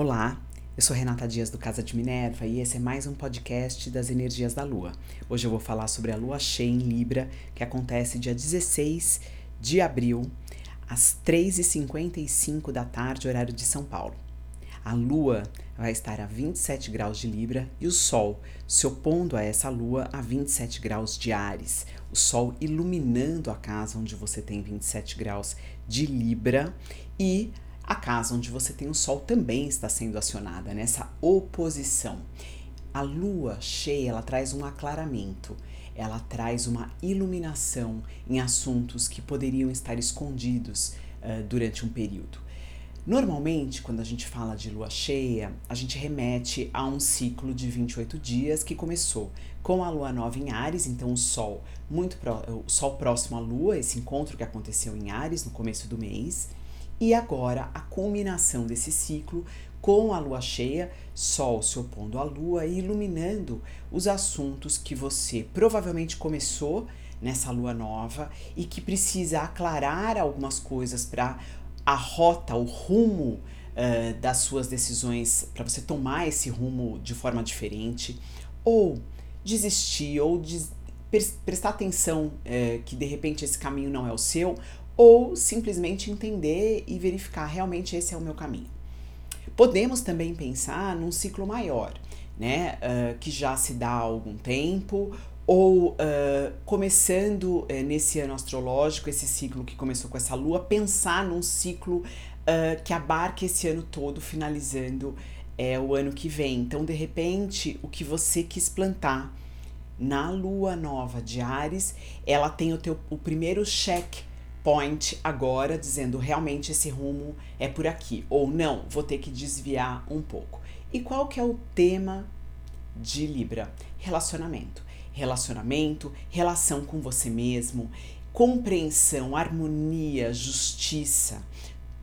Olá, eu sou Renata Dias do Casa de Minerva e esse é mais um podcast das energias da Lua. Hoje eu vou falar sobre a Lua cheia em Libra, que acontece dia 16 de abril, às 3h55 da tarde, horário de São Paulo. A Lua vai estar a 27 graus de Libra e o Sol se opondo a essa Lua a 27 graus de Ares. O Sol iluminando a casa onde você tem 27 graus de Libra e a casa onde você tem o Sol também está sendo acionada nessa oposição. A lua cheia ela traz um aclaramento, ela traz uma iluminação em assuntos que poderiam estar escondidos uh, durante um período. Normalmente, quando a gente fala de lua cheia, a gente remete a um ciclo de 28 dias que começou com a lua nova em Ares, então o Sol muito pro, o Sol próximo à Lua, esse encontro que aconteceu em Ares no começo do mês, e agora a culminação desse ciclo com a lua cheia, Sol se opondo à lua e iluminando os assuntos que você provavelmente começou nessa lua nova e que precisa aclarar algumas coisas para a rota, o rumo uh, das suas decisões, para você tomar esse rumo de forma diferente, ou desistir, ou des prestar atenção uh, que de repente esse caminho não é o seu, ou simplesmente entender e verificar realmente esse é o meu caminho. Podemos também pensar num ciclo maior, né, uh, que já se dá há algum tempo, ou uh, começando uh, nesse ano astrológico, esse ciclo que começou com essa lua, pensar num ciclo que abarque esse ano todo, finalizando é, o ano que vem. Então, de repente, o que você quis plantar na lua nova de Ares, ela tem o, teu, o primeiro cheque point agora dizendo realmente esse rumo é por aqui ou não, vou ter que desviar um pouco. E qual que é o tema de Libra? Relacionamento. Relacionamento, relação com você mesmo, compreensão, harmonia, justiça.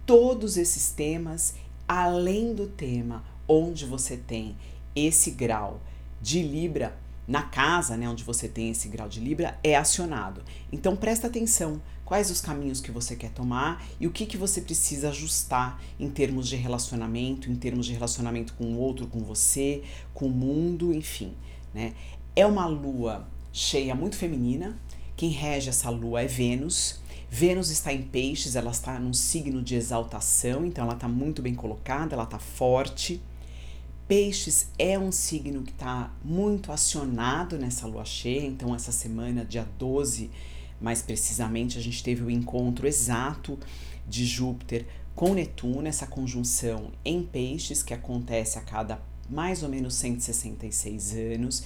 Todos esses temas, além do tema onde você tem esse grau de Libra na casa, né, onde você tem esse grau de Libra, é acionado. Então presta atenção quais os caminhos que você quer tomar e o que, que você precisa ajustar em termos de relacionamento, em termos de relacionamento com o outro, com você, com o mundo, enfim. Né? É uma lua cheia muito feminina. Quem rege essa lua é Vênus. Vênus está em peixes, ela está num signo de exaltação, então ela está muito bem colocada, ela está forte. Peixes é um signo que está muito acionado nessa lua cheia, então essa semana, dia 12, mais precisamente, a gente teve o encontro exato de Júpiter com Netuno, essa conjunção em Peixes, que acontece a cada mais ou menos 166 anos.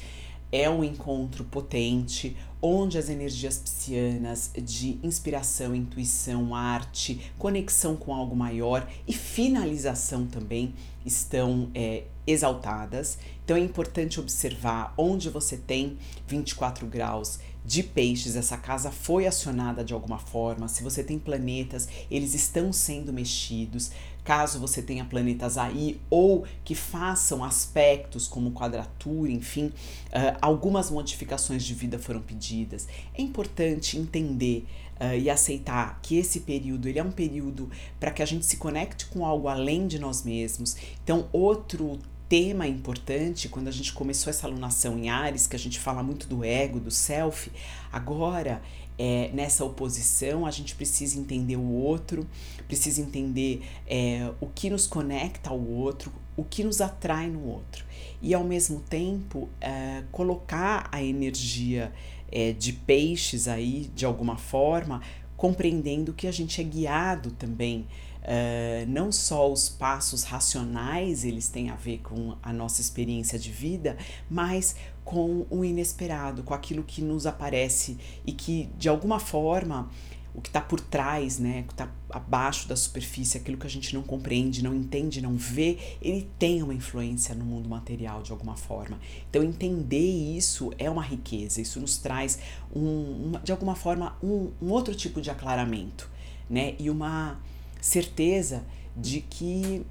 É um encontro potente, onde as energias psianas de inspiração, intuição, arte, conexão com algo maior e finalização também estão é, exaltadas. Então é importante observar onde você tem 24 graus de peixes, essa casa foi acionada de alguma forma. Se você tem planetas, eles estão sendo mexidos. Caso você tenha planetas aí ou que façam aspectos como quadratura, enfim, uh, algumas modificações de vida foram pedidas. É importante entender uh, e aceitar que esse período ele é um período para que a gente se conecte com algo além de nós mesmos. Então, outro tema importante quando a gente começou essa alunação em Ares, que a gente fala muito do ego, do self, agora é, nessa oposição a gente precisa entender o outro, precisa entender é, o que nos conecta ao outro, o que nos atrai no outro. E ao mesmo tempo é, colocar a energia é, de peixes aí de alguma forma, compreendendo que a gente é guiado também Uh, não só os passos racionais eles têm a ver com a nossa experiência de vida, mas com o inesperado, com aquilo que nos aparece e que de alguma forma o que está por trás, né, que está abaixo da superfície, aquilo que a gente não compreende, não entende, não vê, ele tem uma influência no mundo material de alguma forma. Então entender isso é uma riqueza, isso nos traz um, uma, de alguma forma um, um outro tipo de aclaramento, né, e uma certeza de que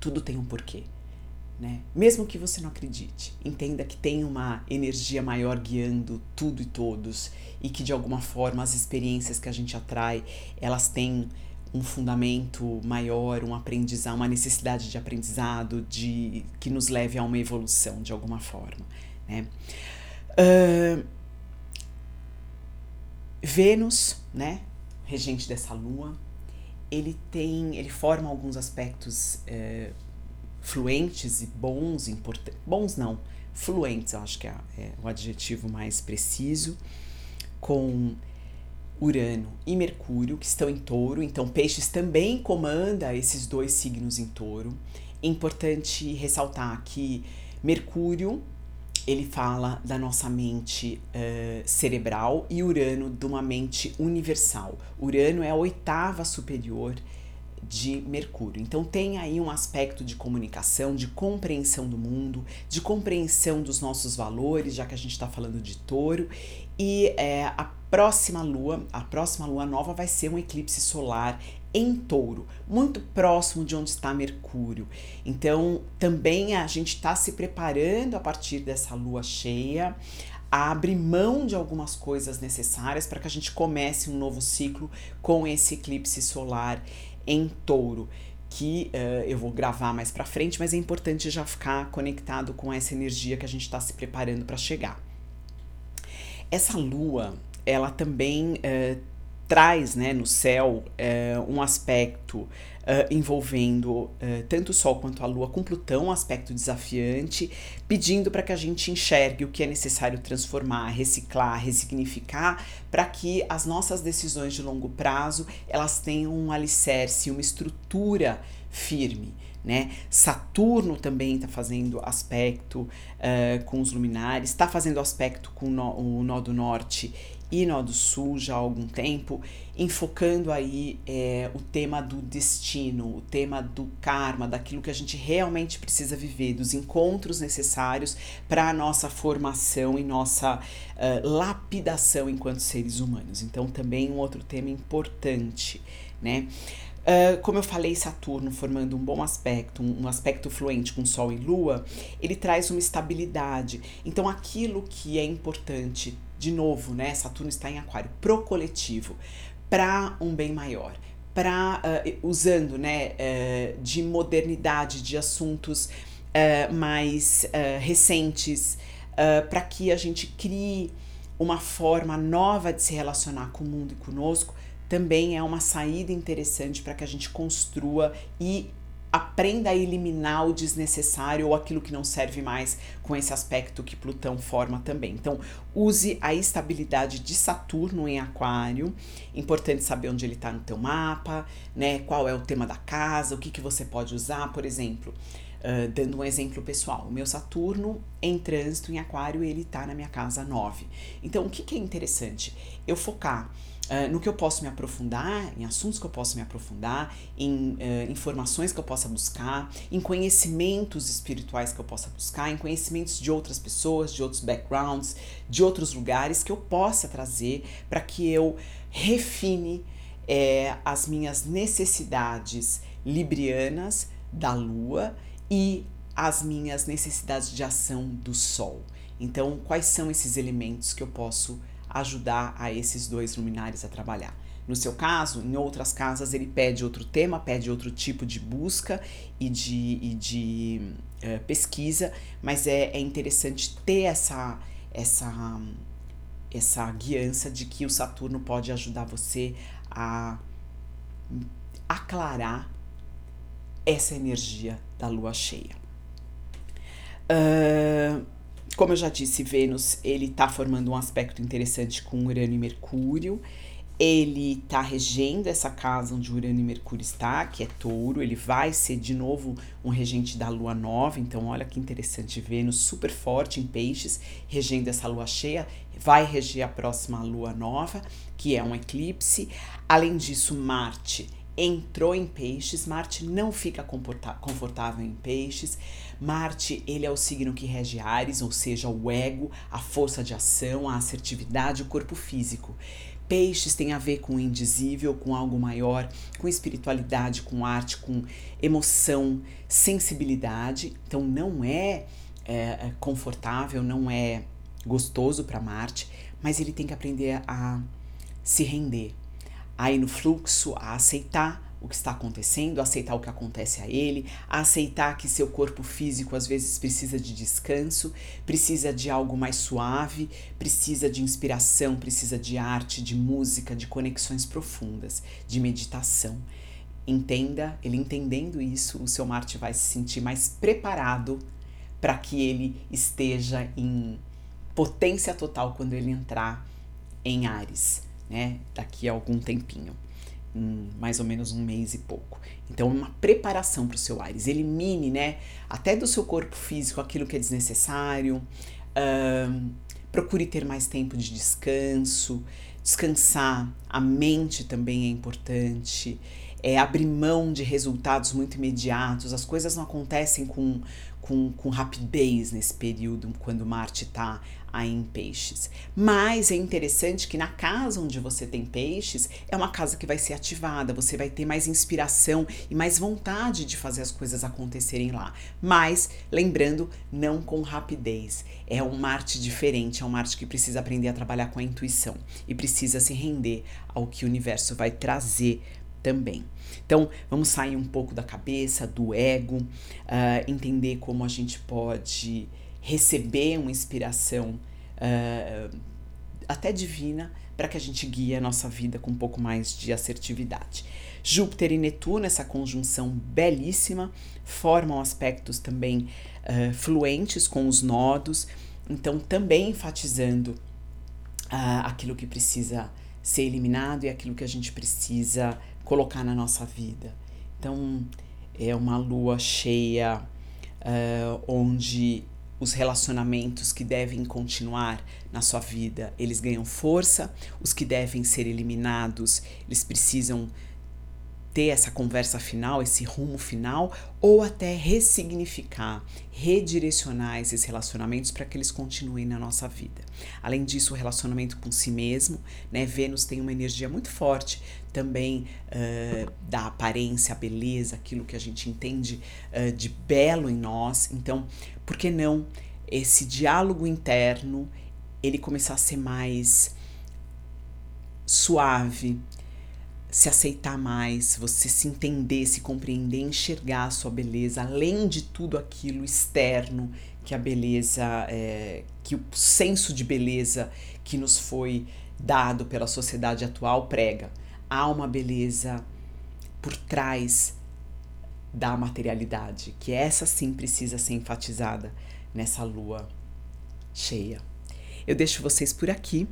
tudo tem um porquê. Né? Mesmo que você não acredite, entenda que tem uma energia maior guiando tudo e todos e que de alguma forma as experiências que a gente atrai, elas têm um fundamento maior, um aprendizado, uma necessidade de aprendizado de que nos leve a uma evolução de alguma forma, né? Uh, Vênus, né, regente dessa lua, ele tem, ele forma alguns aspectos uh, fluentes e bons, importantes, bons não, fluentes, eu acho que é, é o adjetivo mais preciso, com Urano e Mercúrio, que estão em touro. Então, Peixes também comanda esses dois signos em touro. É importante ressaltar que Mercúrio ele fala da nossa mente uh, cerebral e Urano de uma mente universal. Urano é a oitava superior de Mercúrio. Então tem aí um aspecto de comunicação, de compreensão do mundo, de compreensão dos nossos valores, já que a gente está falando de touro. E é, a próxima lua, a próxima lua nova vai ser um eclipse solar em touro, muito próximo de onde está Mercúrio. Então também a gente está se preparando a partir dessa lua cheia a abrir mão de algumas coisas necessárias para que a gente comece um novo ciclo com esse eclipse solar em touro, que uh, eu vou gravar mais para frente, mas é importante já ficar conectado com essa energia que a gente está se preparando para chegar. Essa lua, ela também uh, traz né, no céu uh, um aspecto uh, envolvendo uh, tanto o Sol quanto a Lua com Plutão, um aspecto desafiante, pedindo para que a gente enxergue o que é necessário transformar, reciclar, ressignificar, para que as nossas decisões de longo prazo elas tenham um alicerce, uma estrutura firme. Né? Saturno também está fazendo aspecto uh, com os luminares, está fazendo aspecto com o nó, do norte e nó do sul já há algum tempo, enfocando aí é, o tema do destino, o tema do karma, daquilo que a gente realmente precisa viver, dos encontros necessários para a nossa formação e nossa uh, lapidação enquanto seres humanos. Então, também um outro tema importante, né? Uh, como eu falei, Saturno formando um bom aspecto, um, aspecto fluente com Sol e Lua, ele traz uma estabilidade. Então, aquilo que é importante, de novo, né? Saturno está em Aquário, pro coletivo, para um bem maior, para uh, usando, né, uh, de modernidade, de assuntos mais recentes, para que a gente crie uma forma nova de se relacionar com o mundo e conosco também é uma saída interessante para que a gente construa e aprenda a eliminar o desnecessário ou aquilo que não serve mais com esse aspecto que Plutão forma também. Então, use a estabilidade de Saturno em Aquário. Importante saber onde ele está no teu mapa, né? Qual é o tema da casa, o que, que você pode usar, por exemplo. Uh, dando um exemplo pessoal, o meu Saturno em trânsito em Aquário, ele está na minha casa 9. Então, o que, que é interessante? Eu focar Uh, no que eu posso me aprofundar, em assuntos que eu posso me aprofundar, em uh, informações que eu possa buscar, em conhecimentos espirituais que eu possa buscar, em conhecimentos de outras pessoas, de outros backgrounds, de outros lugares que eu possa trazer para que eu refine é, as minhas necessidades librianas da lua e as minhas necessidades de ação do sol. Então, quais são esses elementos que eu posso ajudar a esses dois luminares a trabalhar. No seu caso, em outras casas, ele pede outro tema, pede outro tipo de busca e de, e de uh, pesquisa, mas é, é interessante ter essa, essa, essa guiança de que o Saturno pode ajudar você a aclarar essa energia da lua cheia. Uh, como eu já disse, Vênus, ele está formando um aspecto interessante com Urano e Mercúrio. Ele está regendo essa casa onde Urano e Mercúrio está, que é touro. Ele vai ser de novo um regente da lua nova. Então, olha que interessante. Vênus super forte em peixes, regendo essa lua cheia. Vai reger a próxima lua nova, que é um eclipse. Além disso, Marte entrou em peixes, Marte não fica confortável em peixes. Marte, ele é o signo que rege Ares, ou seja, o ego, a força de ação, a assertividade, o corpo físico. Peixes tem a ver com o indizível, com algo maior, com espiritualidade, com arte, com emoção, sensibilidade. Então não é, é, é confortável, não é gostoso para Marte, mas ele tem que aprender a se render, aí no fluxo a aceitar o que está acontecendo, aceitar o que acontece a ele, aceitar que seu corpo físico às vezes precisa de descanso, precisa de algo mais suave, precisa de inspiração, precisa de arte, de música, de conexões profundas, de meditação. Entenda, ele entendendo isso, o seu Marte vai se sentir mais preparado para que ele esteja em potência total quando ele entrar em Ares, né? Daqui a algum tempinho um, mais ou menos um mês e pouco. Então, uma preparação para o seu Ares. Elimine, né, até do seu corpo físico aquilo que é desnecessário. Um, procure ter mais tempo de descanso. Descansar, a mente também é importante. É abrir mão de resultados muito imediatos. As coisas não acontecem com, com, com rapidez nesse período, quando Marte está aí em peixes. Mas é interessante que na casa onde você tem peixes, é uma casa que vai ser ativada, você vai ter mais inspiração e mais vontade de fazer as coisas acontecerem lá. Mas, lembrando, não com rapidez. É um Marte diferente, é um Marte que precisa aprender a trabalhar com a intuição e precisa se render ao que o universo vai trazer também. Então, vamos sair um pouco da cabeça, do ego, uh, entender como a gente pode receber uma inspiração uh, até divina para que a gente guie a nossa vida com um pouco mais de assertividade. Júpiter e Netuno, essa conjunção belíssima, formam aspectos também uh, fluentes com os nodos, então também enfatizando aquilo que precisa ser eliminado e aquilo que a gente precisa colocar na nossa vida. Então, é uma lua cheia uh, onde os relacionamentos que devem continuar na sua vida, eles ganham força, os que devem ser eliminados, eles precisam ter essa conversa final, esse rumo final, ou até ressignificar, redirecionar esses relacionamentos para que eles continuem na nossa vida. Além disso, o relacionamento com si mesmo, né? Vênus tem uma energia muito forte também uh, da aparência, a beleza, aquilo que a gente entende uh, de belo em nós. Então, por que não esse diálogo interno ele começar a ser mais suave, se aceitar mais, você se entender, se compreender, enxergar a sua beleza, além de tudo aquilo externo que a beleza, é, que o senso de beleza que nos foi dado pela sociedade atual prega. Há uma beleza por trás da materialidade, que essa sim precisa ser enfatizada nessa lua cheia. Eu deixo vocês por aqui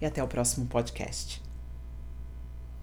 e até o próximo podcast.